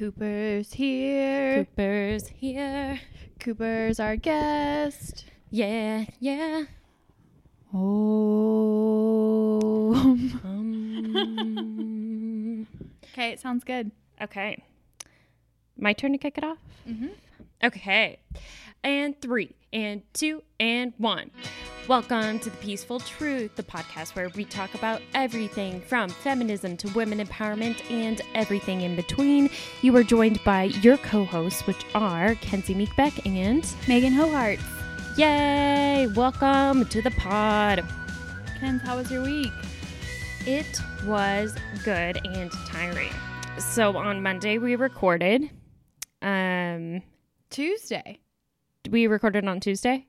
Cooper's here. Cooper's here. Cooper's our guest. Yeah, yeah. Oh. Um, okay, it sounds good. okay. My turn to kick it off? Mm-hmm. Okay. And three, and two, and one. Welcome to The Peaceful Truth, the podcast where we talk about everything from feminism to women empowerment and everything in between. You are joined by your co hosts, which are Kenzie Meekbeck and Meghan Hohart. Yay! Welcome to the pod. Kens, how was your week? It was good and tiring. So on Monday we recorded. Um Tuesday. We recorded on Tuesday?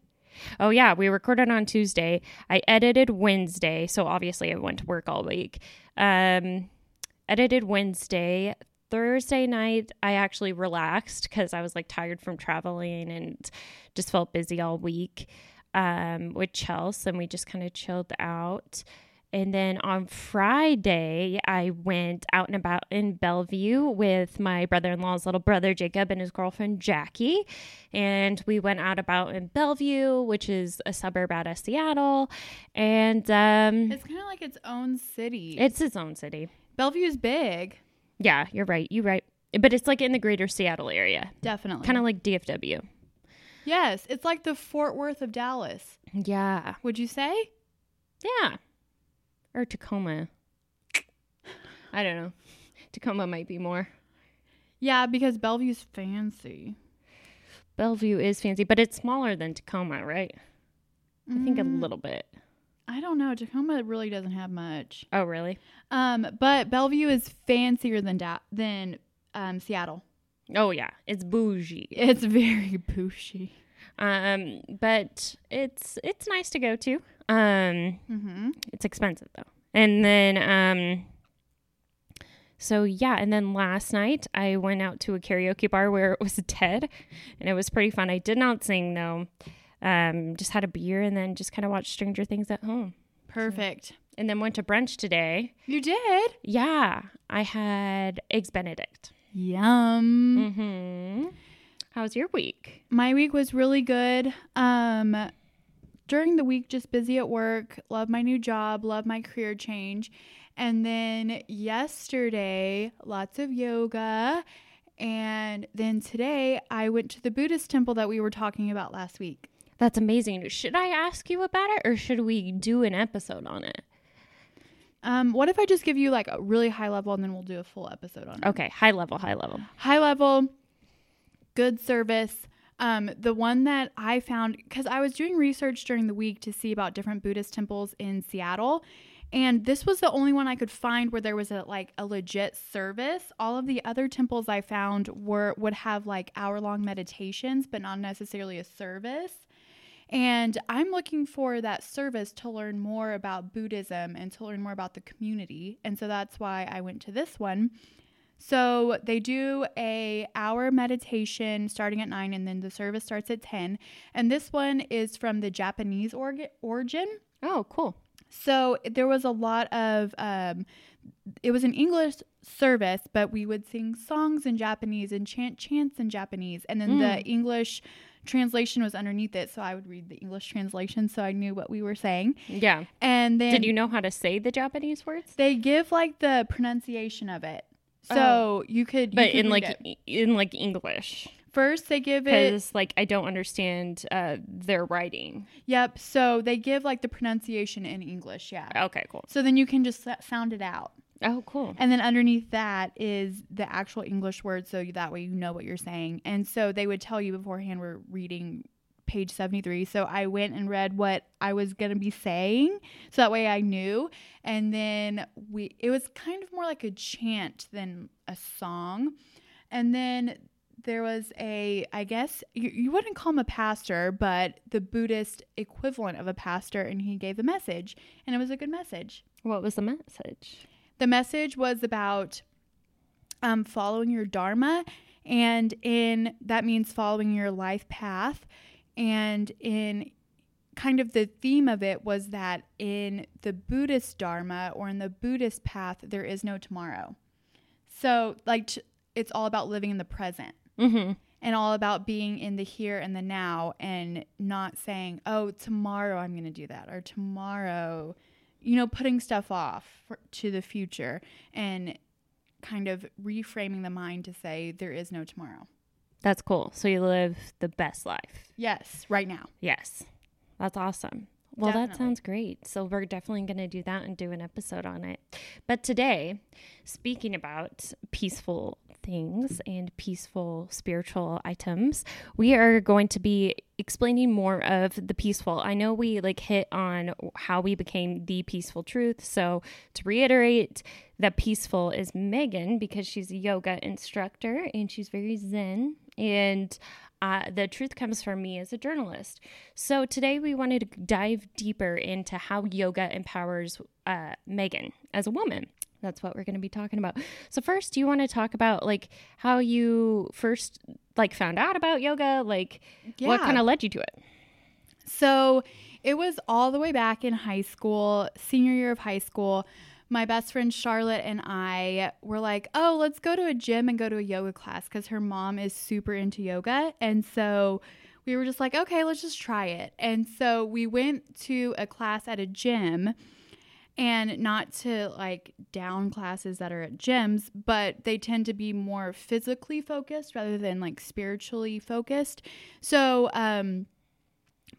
Oh yeah, we recorded on Tuesday. I edited Wednesday, so obviously I went to work all week. Um edited Wednesday. Thursday night I actually relaxed cuz I was like tired from traveling and just felt busy all week um with Chelsea and we just kind of chilled out. And then on Friday, I went out and about in Bellevue with my brother in law's little brother, Jacob, and his girlfriend, Jackie. And we went out about in Bellevue, which is a suburb out of Seattle. And um, It's kind of like its own city. it's its own city. Bellevue's big. Yeah, you're right. You're right. But it's like in the greater Seattle area, Definitely. kind of like DFW. Yes, it's like the Fort Worth of Dallas. Yeah. Would you say? Yeah. Or Tacoma. I don't know. Tacoma might be more. Yeah, because Bellevue's fancy. Bellevue is fancy, but it's smaller than Tacoma, right? I think a Mm, little bit. I don't know. Tacoma really doesn't have much. Oh, really? Um, but Bellevue is fancier than da- than um, Seattle. Oh, yeah. It's bougie. It's very bougie. Um, but it's it's nice to go to. Um, Mm-hmm. it's expensive though. And then um so yeah, and then last night I went out to a karaoke bar where it was dead and it was pretty fun. I did not sing though. Um just had a beer and then just kind of watched Stranger Things at home. Perfect. And then went to brunch today. You did. Yeah, I had eggs benedict. Yum. Mm-hmm. How was your week? My week was really good. Um, during the week, just busy at work. Love my new job. Love my career change. And then yesterday, lots of yoga. And then today, I went to the Buddhist temple that we were talking about last week. That's amazing. Should I ask you about it or should we do an episode on it? Um, what if I just give you like a really high level and then we'll do a full episode on it? Okay, high level, high level. high level, good service. Um, the one that I found because I was doing research during the week to see about different Buddhist temples in Seattle, and this was the only one I could find where there was a like a legit service. All of the other temples I found were would have like hour long meditations, but not necessarily a service. And I'm looking for that service to learn more about Buddhism and to learn more about the community. And so that's why I went to this one. So they do a hour meditation starting at 9 and then the service starts at 10. And this one is from the Japanese org- origin. Oh, cool. So there was a lot of um it was an English service, but we would sing songs in Japanese and chant chants in Japanese. And then the English translation was underneath it, so I would read the English translation so I knew what we were saying. Yeah. And then Did you know how to say the Japanese words? they give like the pronunciation of it. So you could you But could in like it. in like English, first they give it because like I don't understand uh, their writing. Yep. So they give like the pronunciation in English. Yeah. Okay, cool. So then you can just sound it out. Oh, cool. And then underneath that is the actual English word. So that way you know what you're saying. And so they would tell you beforehand we're reading page 73. So I went and read what I was going to be saying. So that way I knew. And then we, it was kind of more like a chant than a song. And then there was a, I guess you, you wouldn't call him a pastor, but the Buddhist equivalent of a pastor. And he gave a message. And it was a good message. What was the message? The message was about um, following your dharma, and in that means following your life path. And in kind of the theme of it was that in the Buddhist dharma or in the Buddhist path, there is no tomorrow. So, like, t- it's all about living in the present Mm-hmm. and all about being in the here and the now and not saying, oh, tomorrow I'm going to do that or tomorrow, you know, putting stuff off for, to the future and kind of reframing the mind to say there is no tomorrow. That's cool. So you live the best life. Yes, right now. Yes. That's awesome. Well, that sounds great. So we're definitely going to do that and do an episode on it. But today, speaking about peaceful things and peaceful spiritual items, we are going to be explaining more of the peaceful. I know we like hit on how we became the peaceful truth. So to reiterate, the peaceful is Meghan because she's a yoga instructor and she's very zen and uh, the truth comes from me as a journalist. So today we wanted to dive deeper into how yoga empowers uh, Meghan as a woman. That's what we're going to be talking about. So first, do you want to talk about like how you first like found out about yoga? Like what kind of led you to it? So it was all the way back in high school, senior year of high school. My best friend Charlotte and I were like, oh, let's go to a gym and go to a yoga class because her mom is super into yoga. And so we were just like, okay, let's just try it. And so we went to a class at a gym and not to like down classes that are at gyms, but they tend to be more physically focused rather than like spiritually focused. So, um,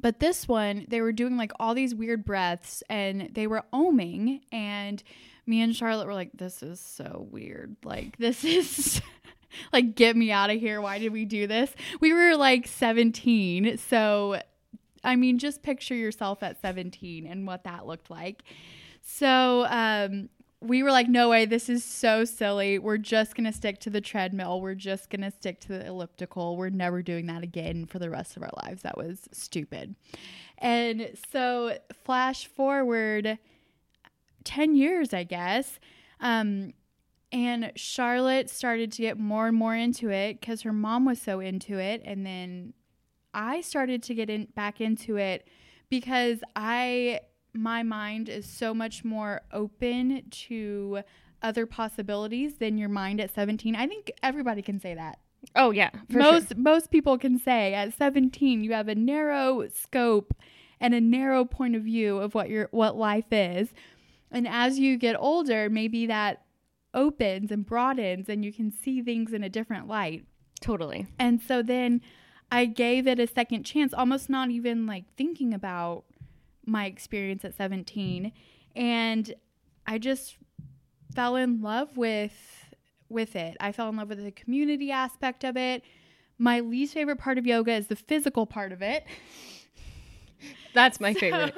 but this one, they were doing like all these weird breaths and they were oming. And me and Charlotte were like, this is so weird. Like, this is like, get me out of here. Why did we do this? We were like 17. So, I mean, just picture yourself at 17 and what that looked like. So, um, we were like, no way, this is so silly. We're just going to stick to the treadmill. We're just going to stick to the elliptical. We're never doing that again for the rest of our lives. That was stupid. And so, flash forward 10 years, I guess. Um, and Charlotte started to get more and more into it because her mom was so into it. And then I started to get in back into it because I my mind is so much more open to other possibilities than your mind at 17. I think everybody can say that. Oh yeah, most sure. most people can say at 17 you have a narrow scope and a narrow point of view of what your what life is. And as you get older, maybe that opens and broadens and you can see things in a different light. totally. And so then I gave it a second chance, almost not even like thinking about my experience at 17. And I just fell in love with with it. I fell in love with the community aspect of it. My least favorite part of yoga is the physical part of it. That's my favorite.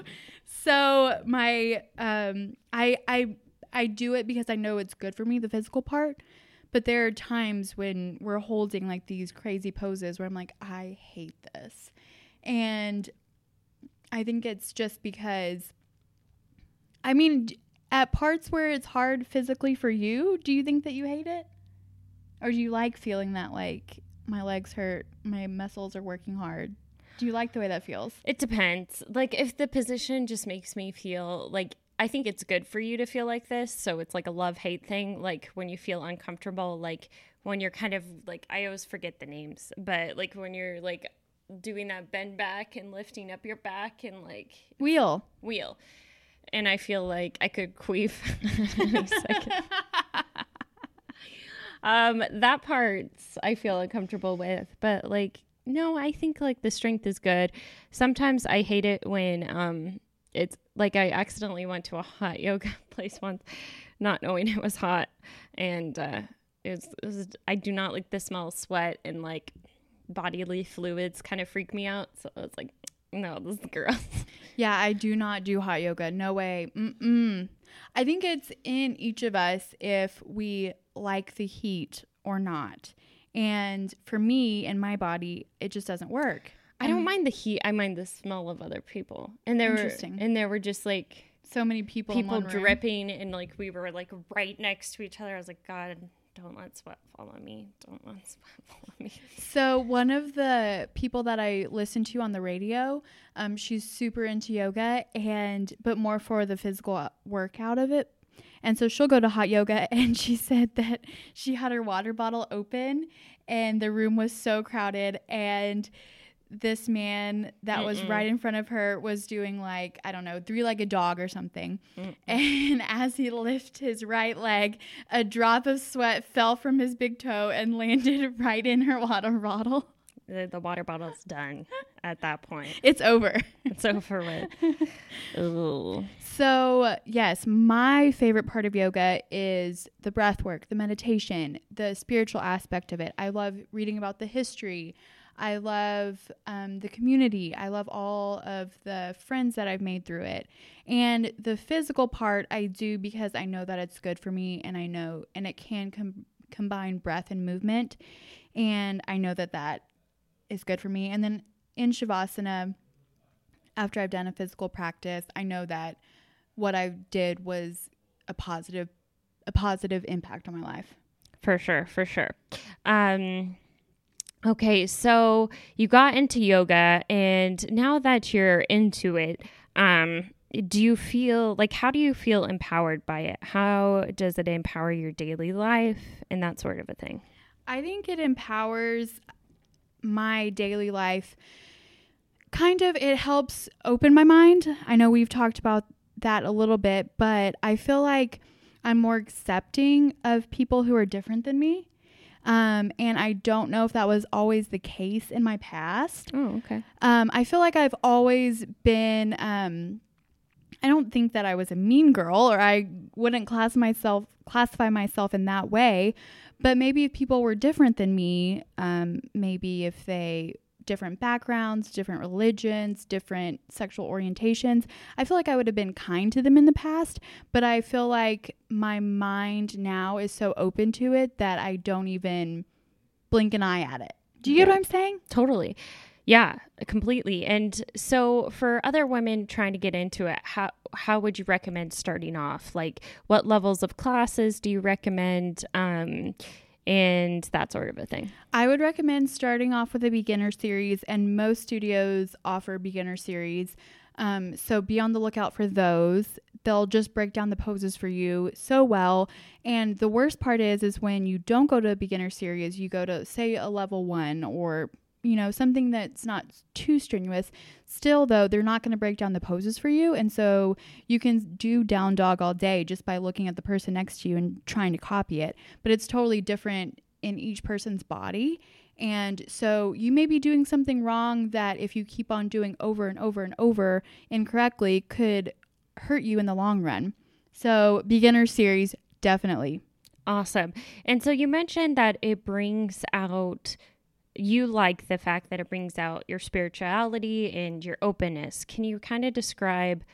So my um I I I do it because I know it's good for me, the physical part. But there are times when we're holding like these crazy poses where I'm like, I hate this. And I think it's just because I mean, at parts where it's hard physically for you, do you think that you hate it? Or do you like feeling that like my legs hurt, my muscles are working hard? Do you like the way that feels? It depends. Like if the position just makes me feel like I think it's good for you to feel like this, so it's like a love hate thing. Like when you feel uncomfortable, like when you're kind of like I always forget the names, but like when you're like doing that bend back and lifting up your back and like Wheel. wheel, and I feel like I could queef any second. um, that part I feel uncomfortable with, but like no, I think like the strength is good. Sometimes I hate it when um it's like I accidentally went to a hot yoga place once, not knowing it was hot, and uh, it was, it was I do not like the smell of sweat and like bodily fluids kind of freak me out. So I was like, no, this is gross. Yeah, I do not do hot yoga. No way. Mm-mm. I think it's in each of us if we like the heat or not. And for me and my body, it just doesn't work. I don't mind the heat. I mind the smell of other people. And there were and there were just like So many people, people one room. dripping and like we were like right next to each other. I was like, God, don't let sweat follow me. Don't let sweat follow me. So one of the people that I listen to on the radio, um, she's super into yoga and but more for the physical workout of it. And so she'll go to hot yoga and she said that she had her water bottle open and the room was so crowded and this man that was Mm-mm. right in front of her was doing like I don't know three-legged dog or something, Mm. and as he lifted his right leg, a drop of sweat fell from his big toe and landed right in her water bottle. The, the water bottle's done at that point. It's over. It's over with. Ooh. So, yes, my favorite part of yoga is the breath work, the meditation, the spiritual aspect of it. I love reading about the history. I love um, the community. I love all of the friends that I've made through it. And the physical part I do because I know that it's good for me and I know, and it can com- combine breath and movement. And I know that that is good for me. And then in Shavasana, after I've done a physical practice, I know that what I did was a positive a positive impact on my life. For sure, for sure. Um, okay, so you got into yoga, and now that you're into it, um, do you feel like how do you feel empowered by it? How does it empower your daily life and that sort of a thing? I think it empowers my daily life. Kind of, it helps open my mind. I know we've talked about that a little bit, but I feel like I'm more accepting of people who are different than me. Um, and I don't know if that was always the case in my past. Oh, okay. Um, I feel like I've always been. Um, I don't think that I was a mean girl, or I wouldn't class myself classify myself in that way. But maybe if people were different than me, um, maybe if they different backgrounds, different religions, different sexual orientations, I feel like I would have been kind to them in the past. But I feel like my mind now is so open to it that I don't even blink an eye at it. Do you get what I'm saying? Totally. Yeah, completely. And so for other women trying to get into it, how how would you recommend starting off? Like what levels of classes do you recommend? Um and that sort of a thing. I would recommend starting off with a beginner series, and most studios offer beginner series. Um, so be on the lookout for those. They'll just break down the poses for you so well. And the worst part is, is when you don't go to a beginner series, you go to say a level one or you know something that's not too strenuous. Still, though, they're not going to break down the poses for you, and so you can do down dog all day just by looking at the person next to you and trying to copy it. But it's totally different in each person's body. And so you may be doing something wrong that if you keep on doing over and over and over incorrectly could hurt you in the long run. So beginner series definitely. Awesome. And so you mentioned that it brings out you like the fact that it brings out your spirituality and your openness. Can you kind of describe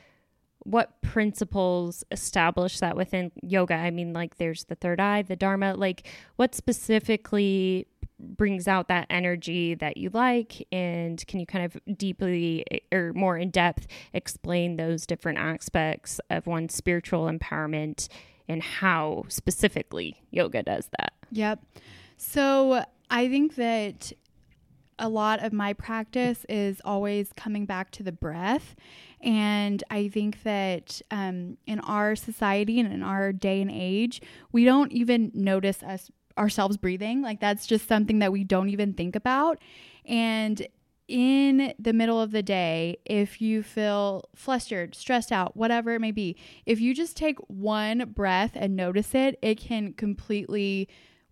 what principles establish that within yoga? I mean, like there's the third eye, the dharma, like what specifically brings out that energy that you like and can you kind of deeply eh, or more in depth explain those different aspects of one's spiritual empowerment and how specifically yoga does that. Yep. So I think that a lot of my practice is always coming back to the breath. And I think that um, in our society and in our day and age, we don't even notice us ourselves breathing. Like that's just something that we don't even think about. And in the middle of the day, if you feel flustered, stressed out, whatever it may be, if you just take one breath and notice it, it can completely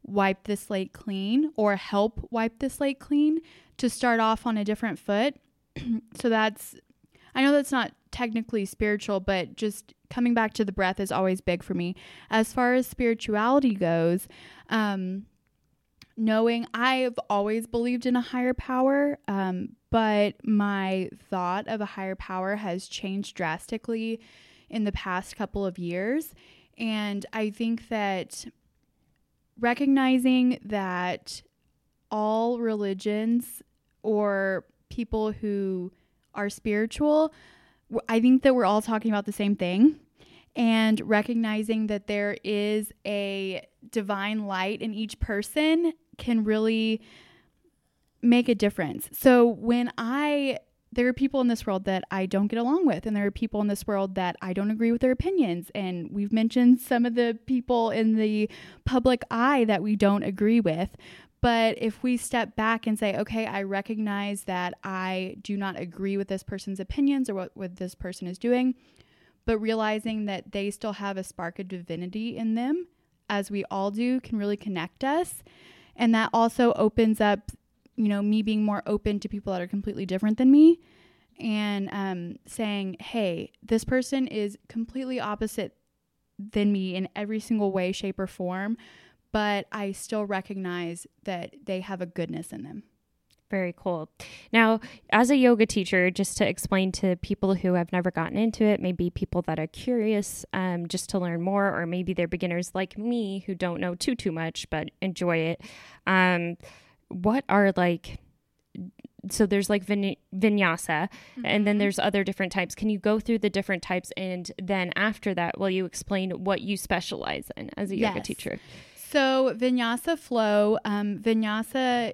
wipe the slate clean or help wipe the slate clean to start off on a different foot. so that's, I know that's not technically spiritual, but just coming back to the breath is always big for me. As far as spirituality goes, um, knowing I've always believed in a higher power, um, but my thought of a higher power has changed drastically in the past couple of years. And I think that recognizing that all religions or people who are spiritual, I think that we're all talking about the same thing. And recognizing that there is a divine light in each person can really make a difference. So when I there are people in this world that I don't get along with, and there are people in this world that I don't agree with their opinions. And we've mentioned some of the people in the public eye that we don't agree with. But if we step back and say, okay, I recognize that I do not agree with this person's opinions or what, what this person is doing, but realizing that they still have a spark of divinity in them, as we all do, can really connect us. And that also opens up you know, me being more open to people that are completely different than me and um, saying, hey, this person is completely opposite than me in every single way, shape, or form, but I still recognize that they have a goodness in them. Very cool. Now, as a yoga teacher, just to explain to people who have never gotten into it, maybe people that are curious um, just to learn more, or maybe they're beginners like me who don't know too too much but enjoy it. Um, what are like so there's like vin- vinyasa mm-hmm. and then mm-hmm. there's other different types can you go through the different types and then after that will you explain what you specialize in as a yes. yoga teacher so vinyasa flow um, vinyasa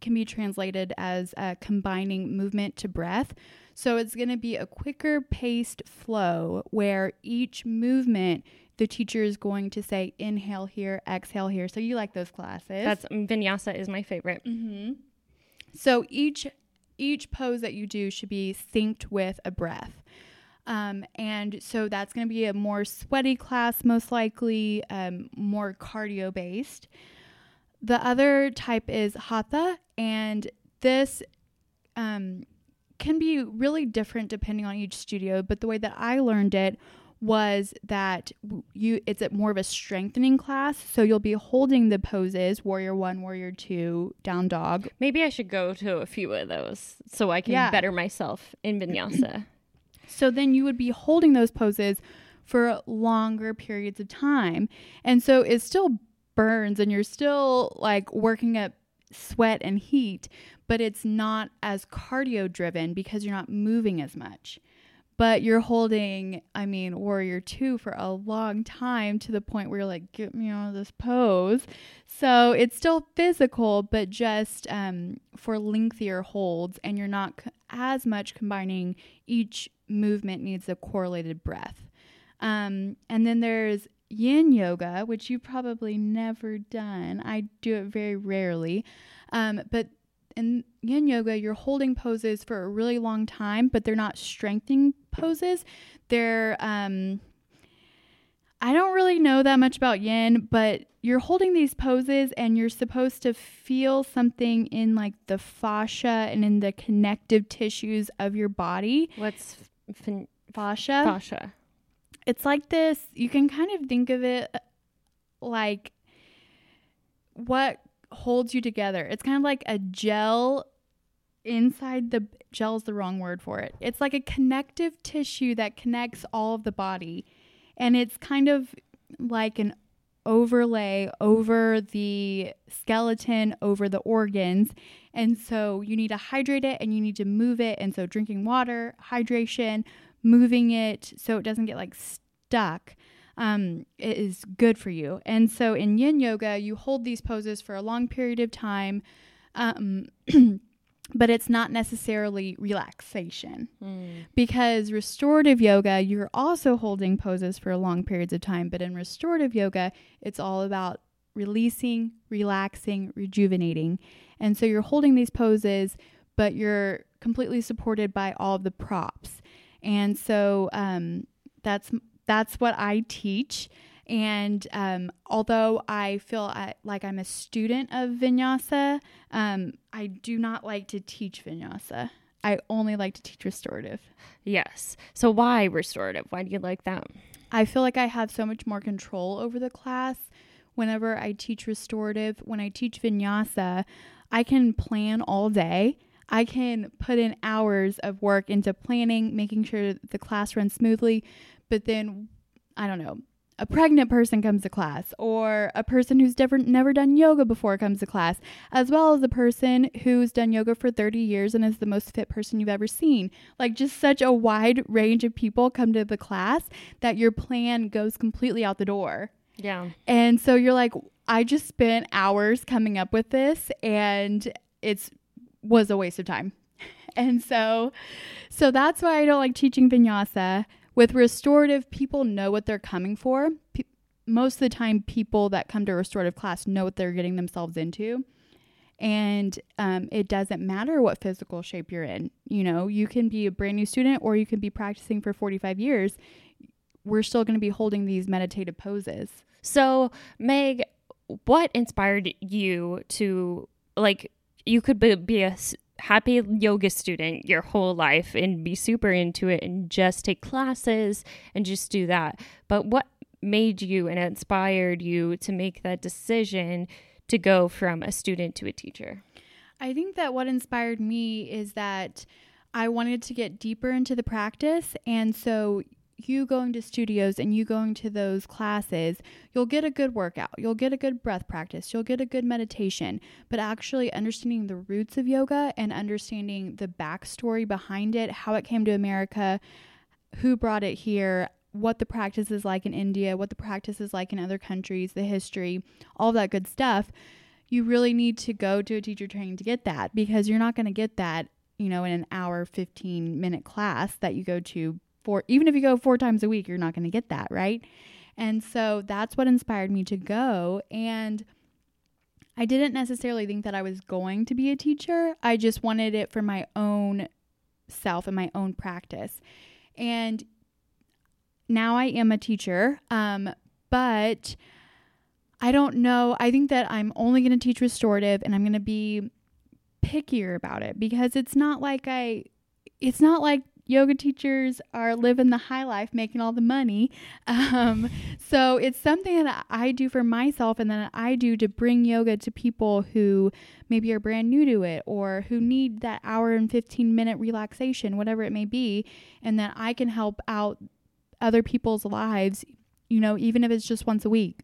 can be translated as uh, combining movement to breath so it's going to be a quicker paced flow where each movement the teacher is going to say inhale here, exhale here. So you like those classes? That's um, vinyasa is my favorite. Mm-hmm. So each each pose that you do should be synced with a breath. Um, and so that's going to be a more sweaty class, most likely, um, more cardio based. The other type is hatha, and this um, can be really different depending on each studio. But the way that I learned it was that you it's a more of a strengthening class. So you'll be holding the poses warrior 1 warrior 2 down dog. Maybe i should go to a few of those so i can yeah. better myself in vinyasa. So then you would be holding those poses for longer periods of time. And so it still burns and you're still like working up sweat and heat but it's not as cardio driven because you're not moving as much but you're holding, I mean, Warrior 2 for a long time to the point where you're like, get me out of this pose. So it's still physical, but just um, for lengthier holds, and you're not c- as much combining each movement needs a correlated breath. Um, and then there's yin yoga, which you've probably never done. I do it very rarely. Um, but in yin yoga, you're holding poses for a really long time, but they're not strengthening poses. They're, um, I don't really know that much about yin, but you're holding these poses and you're supposed to feel something in like the fascia and in the connective tissues of your body. What's fin- fascia? Fascia. It's like this, you can kind of think of it like what holds you together. It's kind of like a gel inside the gel is the wrong word for it. It's like a connective tissue that connects all of the body. And it's kind of like an overlay over the skeleton, over the organs. And so you need to hydrate it and you need to move it. And so drinking water, hydration, moving it so it doesn't get like stuck um, is good for you. And so in yin yoga, you hold these poses for a long period of time. Um, but it's not necessarily relaxation mm. because restorative yoga you're also holding poses for long periods of time but in restorative yoga it's all about releasing relaxing rejuvenating and so you're holding these poses but you're completely supported by all of the props and so um, that's that's what I teach. And um, although I feel I, like I'm a student of vinyasa, um, I do not like to teach vinyasa. I only like to teach restorative. Yes. So why restorative? Why do you like that? I feel like I have so much more control over the class whenever I teach restorative. When I teach vinyasa, I can plan all day. I can put in hours of work into planning, making sure the class runs smoothly. But then, I don't know, a pregnant person comes to class, or a person who's never, never done yoga before comes to class, as well as a person who's done yoga for 30 years and is the most fit person you've ever seen. Like, just such a wide range of people come to the class that your plan goes completely out the door. Yeah. And so you're like, I just spent hours coming up with this, and it's was a waste of time. and so so that's why I don't like teaching vinyasa. With restorative, people know what they're coming for. Most of the time, people that come to restorative class know what they're getting themselves into. And um, it doesn't matter what physical shape you're in. You know, you can be a brand new student or you can be practicing for 45 years. We're still going to be holding these meditative poses. So, Meg, what inspired you to like? You could be, be a happy yoga student your whole life and be super into it and just take classes and just do that. But what made you and inspired you to make that decision to go from a student to a teacher? I think that what inspired me is that I wanted to get deeper into the practice. And so, you going to studios and you going to those classes, you'll get a good workout. You'll get a good breath practice. You'll get a good meditation. But actually understanding the roots of yoga and understanding the backstory behind it, how it came to America, who brought it here, what the practice is like in India, what the practice is like in other countries, the history, all that good stuff. You really need to go to a teacher training to get that because you're not going to get that, you know, in an hour, 15 minute class that you go to four, even if you go four times a week, you're not going to get that, right? And so that's what inspired me to go. And I didn't necessarily think that I was going to be a teacher. I just wanted it for my own self and my own practice. And now I am a teacher, um, but I don't know. I think that I'm only going to teach restorative and I'm going to be pickier about it because it's not like I, it's not like yoga teachers are living the high life, making all the money. Um, so it's something that I do for myself and that I do to bring yoga to people who maybe are brand new to it or who need that hour and 15 minute relaxation, whatever it may be, and that I can help out other people's lives, you know, even if it's just once a week.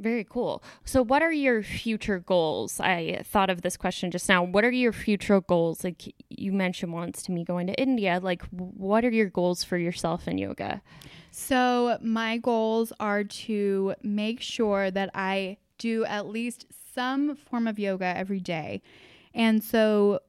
Very cool. So, what are your future goals? I thought of this question just now. What are your future goals? Like you mentioned once to me going to India. Like, what are your goals for yourself in yoga? So, my goals are to make sure that I do at least some form of yoga every day. And so,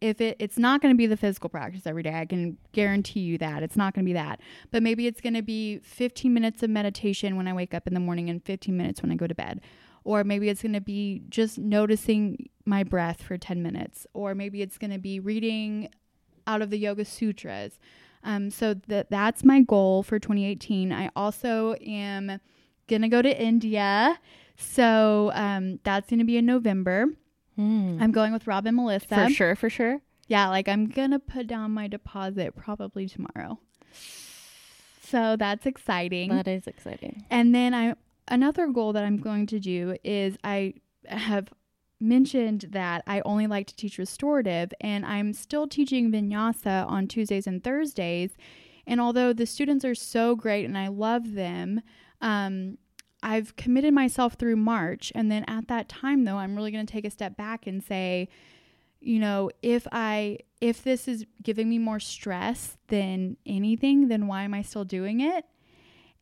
if it, it's not going to be the physical practice every day, I can guarantee you that it's not going to be that. But maybe it's going to be 15 minutes of meditation when I wake up in the morning and 15 minutes when I go to bed. Or maybe it's going to be just noticing my breath for 10 minutes. Or maybe it's going to be reading out of the Yoga Sutras. Um, so that that's my goal for 2018. I also am going to go to India. So um, that's going to be in November. Mm. I'm going with Rob and Melissa. For sure, for sure. Yeah, like I'm gonna put down my deposit probably tomorrow. So that's exciting. That is exciting. and then I another goal that I'm going to do is I have mentioned that I only like to teach restorative and I'm still teaching vinyasa on Tuesdays and Thursdays. And although the students are so great and I love them, um, I've committed myself through March. And then at that time, though, I'm really going to take a step back and say, you know, if I if this is giving me more stress than anything, then why am I still doing it?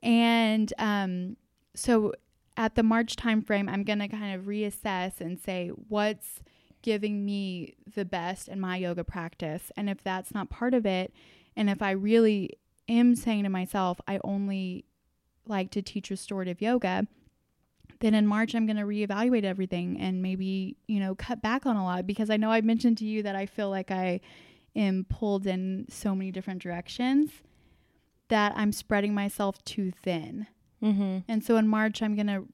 And um, so at the March timeframe, I'm going to kind of reassess and say what's giving me the best in my yoga practice. And if that's not part of it, and if I really am saying to myself, I only like to teach restorative yoga, then in March I'm going to reevaluate everything and maybe, you know, cut back on a lot because I know I mentioned to you that I feel like I am pulled in so many different directions that I'm spreading myself too thin. Mm-hmm. And so in March I'm going to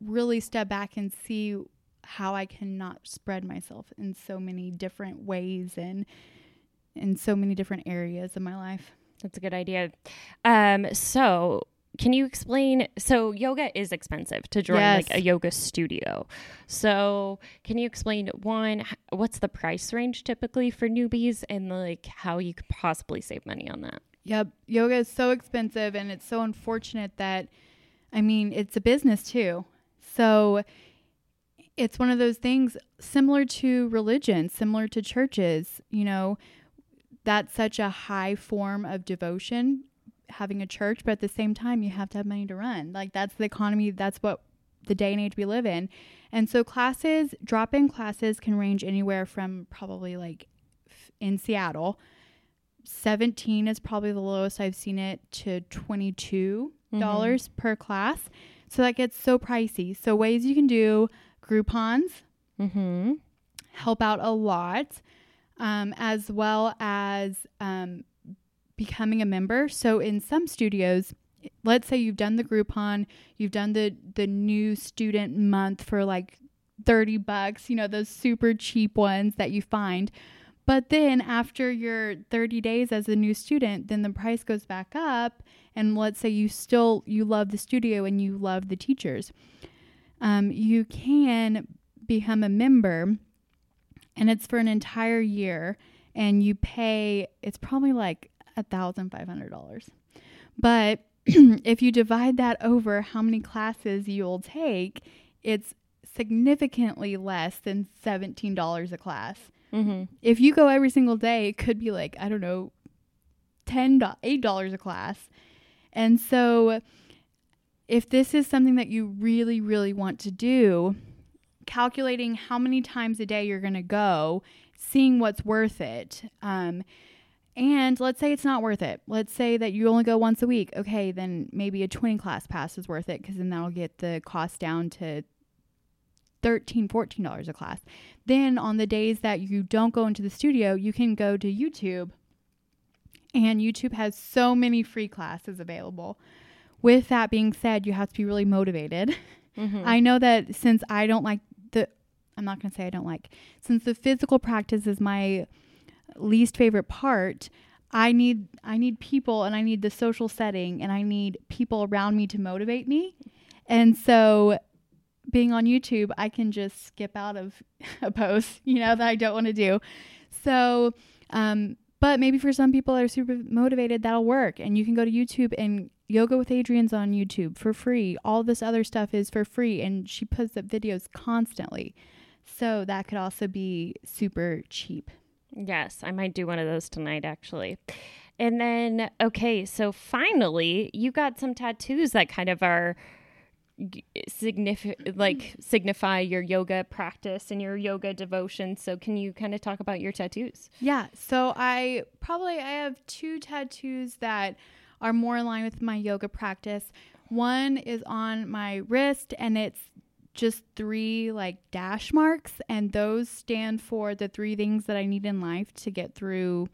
really step back and see how I cannot spread myself in so many different ways and in so many different areas of my life. That's a good idea. Um, so can you explain so yoga is expensive to join Yes. like a yoga studio so can you explain one what's the price range typically for newbies and like how you could possibly save money on that Yep. Yoga is so expensive and it's so unfortunate that I mean, it's a business too. So it's one of those things similar to religion, similar to churches, you know, that's such a high form of devotion having a church, but at the same time you have to have money to run. Like that's the economy, that's what the day and age we live in. And so classes, drop in classes can range anywhere from probably like f- in Seattle, 17 is probably the lowest I've seen it to $22 per class. So that gets so pricey. So ways you can do Groupons Mm-hmm. help out a lot, um, as well as um, becoming a member. So in some studios, let's say you've done the Groupon, you've done the the new student month for like 30 bucks, you know, those super cheap ones that you find. But then after your 30 days as a new student, then the price goes back up and let's say you still you love the studio and you love the teachers. Um, you can become a member and it's for an entire year and you pay it's probably like a thousand five hundred dollars. But if you divide that over how many classes you'll take it's significantly less than $17 a class. Mm-hmm. if you go every single day it could be like i don't know 10 8 dollars a class. And so if this is something that you really really want to do calculating how many times a day you're going to go seeing what's worth it um, and let's say it's not worth it. Let's say that you only go once a week. Okay then maybe a 20 class pass is worth it because then that'll get the cost down to $13, 14 dollars a class. Then on the days that you don't go into the studio you can go to youtube. And youtube has so many free classes available. With that being said you have to be really motivated. Mm-hmm. i know that since i don't like the i'm not going to say i don't like since the physical practice is my least favorite part i need i need people and i need the social setting and i need people around me to motivate me and so being on YouTube, I can just skip out of a post, you know, that I don't want to do. So, um, but maybe for some people that are super motivated, that'll work. And you can go to YouTube and Yoga with Adriene's on YouTube for free. All this other stuff is for free. And she puts up videos constantly. So that could also be super cheap. Yes, I might do one of those tonight, actually. And then, okay, so finally, you got some tattoos that kind of are significant like signify your yoga practice and your yoga devotion so can you kind of talk about your tattoos Yeah. So I probably I have two tattoos that are more in line with my yoga practice. One is on my wrist and it's just three like dash marks and those stand for the three things that I need in life to get through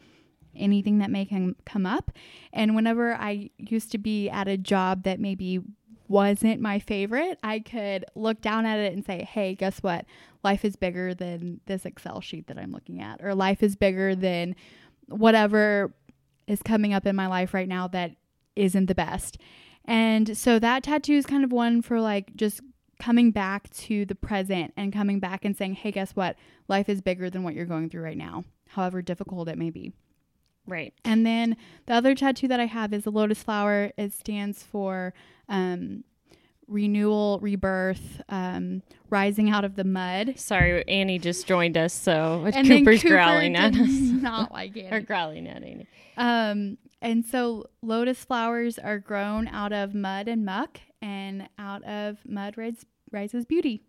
anything that may come up. And whenever I used to be at a job that maybe wasn't my favorite, I could look down at it and say, "Hey, guess what? Life is bigger than this Excel sheet that I'm looking at, or life is bigger than whatever is coming up in my life right now that isn't the best." And so that tattoo is kind of one for like just coming back to the present and coming back and saying, "Hey, guess what? Life is bigger than what you're going through right now, however difficult it may be." right And then the other tattoo that I have is a lotus flower. It stands for um, renewal, rebirth, um, rising out of the mud. sorry annie just joined us so And cooper's Cooper growling at us Not like Annie. or growling at annie Um, and so lotus flowers are grown out of mud and muck, and out of mud rise, rises beauty.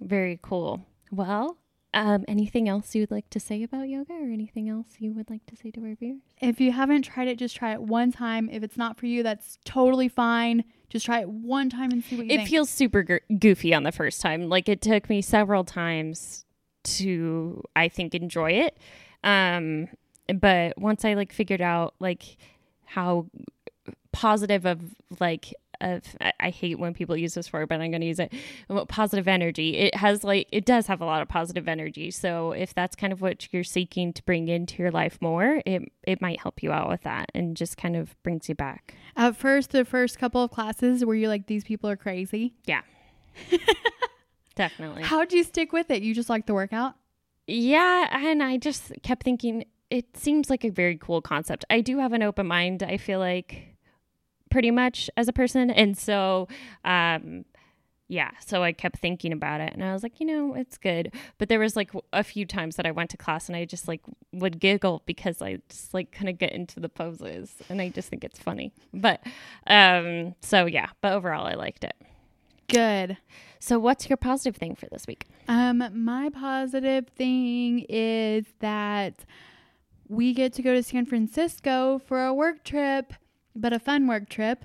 very cool well um, anything else you'd like to say about yoga or anything else you would like to say to our viewers If you haven't tried it, just try it one time. If it's not for you, that's totally fine. Just try it one time and see what you it think. feels super goofy on the first time. Like it took me several times to, I think, enjoy it. Um, but once I like figured out like how positive of like of I, hate when people use this word, but I'm going to use it. Positive energy. It has like it does have a lot of positive energy. So if that's kind of what you're seeking to bring into your life more, it it might help you out with that and just kind of brings you back. At first, the first couple of classes, were you like, these people are crazy? Yeah. Definitely. How'd you stick with it? You just like the workout? Yeah, and I just kept thinking it seems like a very cool concept. I do have an open mind, I feel like pretty much as a person, and so um yeah, so I kept thinking about it and I was like, you know, it's good. But there was like a few times that I went to class and I just like would giggle because I just like kind of get into the poses and I just think it's funny. But um so yeah, but overall I liked it. Good. So, what's your positive thing for this week? Um, my positive thing is that we get to go to San Francisco for a work trip, but a fun work trip.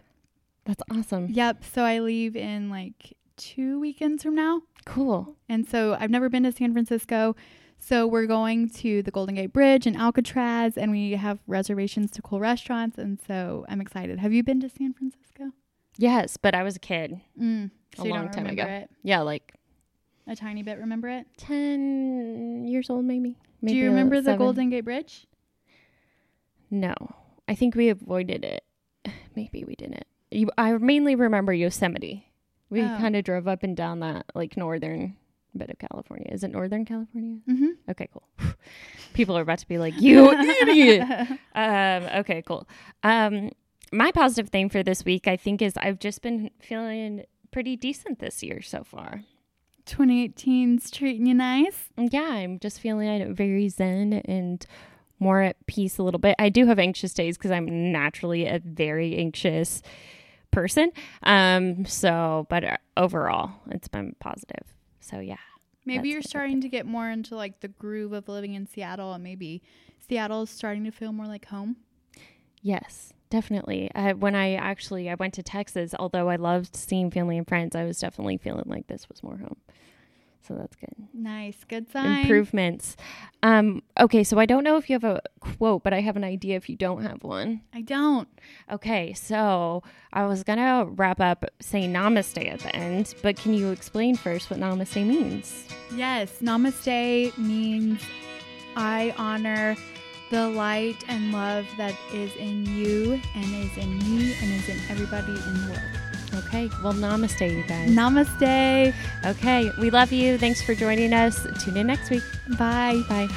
That's awesome. Yep. So I leave in like two weekends from now. Cool. And so I've never been to San Francisco. So we're going to the Golden Gate Bridge and Alcatraz, and we have reservations to cool restaurants. And so I'm excited. Have you been to San Francisco? Yes, but I was a kid. Mm, A so you long time ago. it? Yeah, like A tiny bit, remember it? 10 years old, maybe. Do you remember the. Golden Gate Bridge? No. I think we avoided it. Maybe we didn't. You, I mainly remember Yosemite. We Oh. kind of drove up and down that like northern bit of California. Is it northern California? Mm-hmm. Okay, cool. People are about to be like, "You idiot." Um, okay, cool. Um, my positive thing for this week, I think, is I've just been feeling pretty decent this year so far. 2018's treating you nice. Yeah, I'm just feeling very zen and more at peace a little bit. I do have anxious days because I'm naturally a very anxious person. Um, so, but uh, overall, it's been positive. So yeah, Maybe you're starting to get more into like the groove of living in Seattle, and maybe Seattle is starting to feel more like home. yes, definitely. Uh, when I actually I went to Texas, although I loved seeing family and friends, I was definitely feeling like this was more home. So that's good. Nice, good sign. Improvements. Um, okay, so I don't know if you have a quote, but I have an idea if you don't have one. I don't. Okay, so I was gonna wrap up saying namaste at the end, but can you explain first what namaste means? Yes, namaste means I honor the light and love that is in you and is in me and is in everybody in the world. Okay, well, namaste, you guys. Namaste. Okay, we love you. Thanks for joining us. Tune in next week. Bye. Bye.